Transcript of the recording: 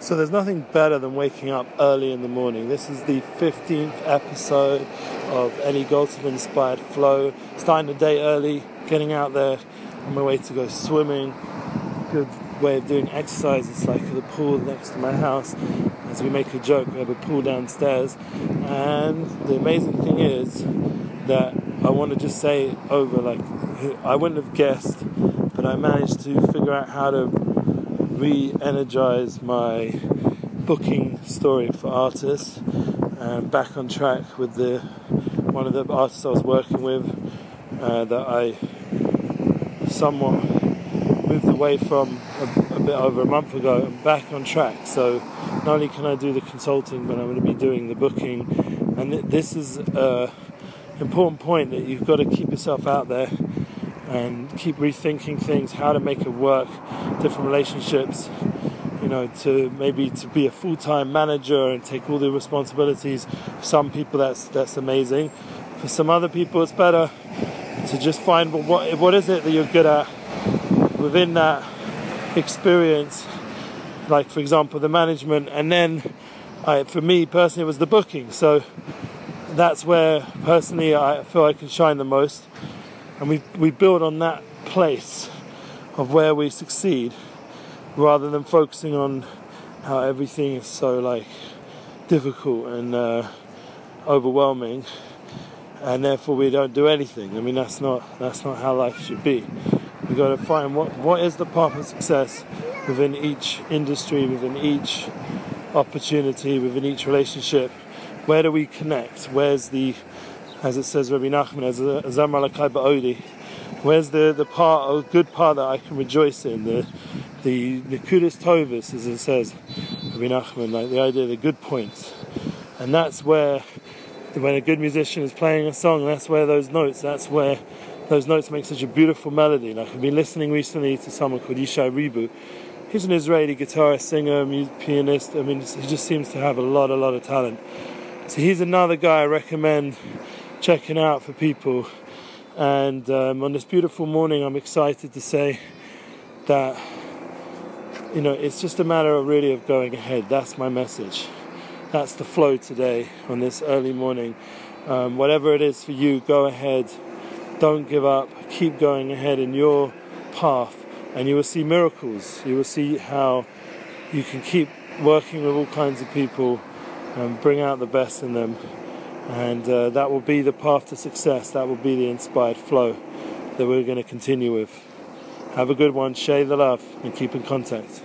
So there's nothing better than waking up early in the morning. This is the 15th episode of Eli Goldsmith inspired flow. Starting the day early, getting out there on my way to go swimming. Good way of doing exercise. It's like the pool next to my house. As we make a joke, we have a pool downstairs. And the amazing thing is that I want to just say over like I wouldn't have guessed, but I managed to figure out how to re-energize my booking story for artists and back on track with the one of the artists I was working with uh, that I somewhat moved away from a, a, bit over a month ago and back on track. So not only can I do the consulting, but I'm going to be doing the booking. And th- this is an important point that you've got to keep yourself out there and keep rethinking things, how to make it work, different relationships. You know, to maybe to be a full-time manager and take all the responsibilities. For some people, that's that's amazing. For some other people, it's better to just find what what is it that you're good at within that experience. Like for example, the management, and then I, for me personally, it was the booking. So that's where personally I feel I can shine the most and we we build on that place of where we succeed rather than focusing on how everything is so like difficult and uh, overwhelming and therefore we don't do anything. I mean that's not that's not how life should be. We've got to find what what is the path of success within each industry within each opportunity within each relationship? Where do we connect? Where's the as it says Rabbi Nachman, as Zamar Lakai Ba'odi. Where's the, the part, a good part that I can rejoice in? The the Nikudas Tovis, as it says, Rabbi Nachman, like the idea, of the good points. And that's where, when a good musician is playing a song, that's where those notes, that's where those notes make such a beautiful melody. Like I've been listening recently to someone called Ishay Ribo. He's an Israeli guitarist, singer, pianist. I mean, he just seems to have a lot, a lot of talent. So he's another guy I recommend checking out for people. And um, on this beautiful morning, I'm excited to say that you know it's just a matter of really of going ahead. That's my message. That's the flow today on this early morning. Um, whatever it is for you, go ahead. Don't give up. Keep going ahead in your path, and you will see miracles. You will see how you can keep working with all kinds of people and bring out the best in them and uh, that will be the path to success. That will be the inspired flow that we're going to continue with. Have a good one, share the love, and keep in contact.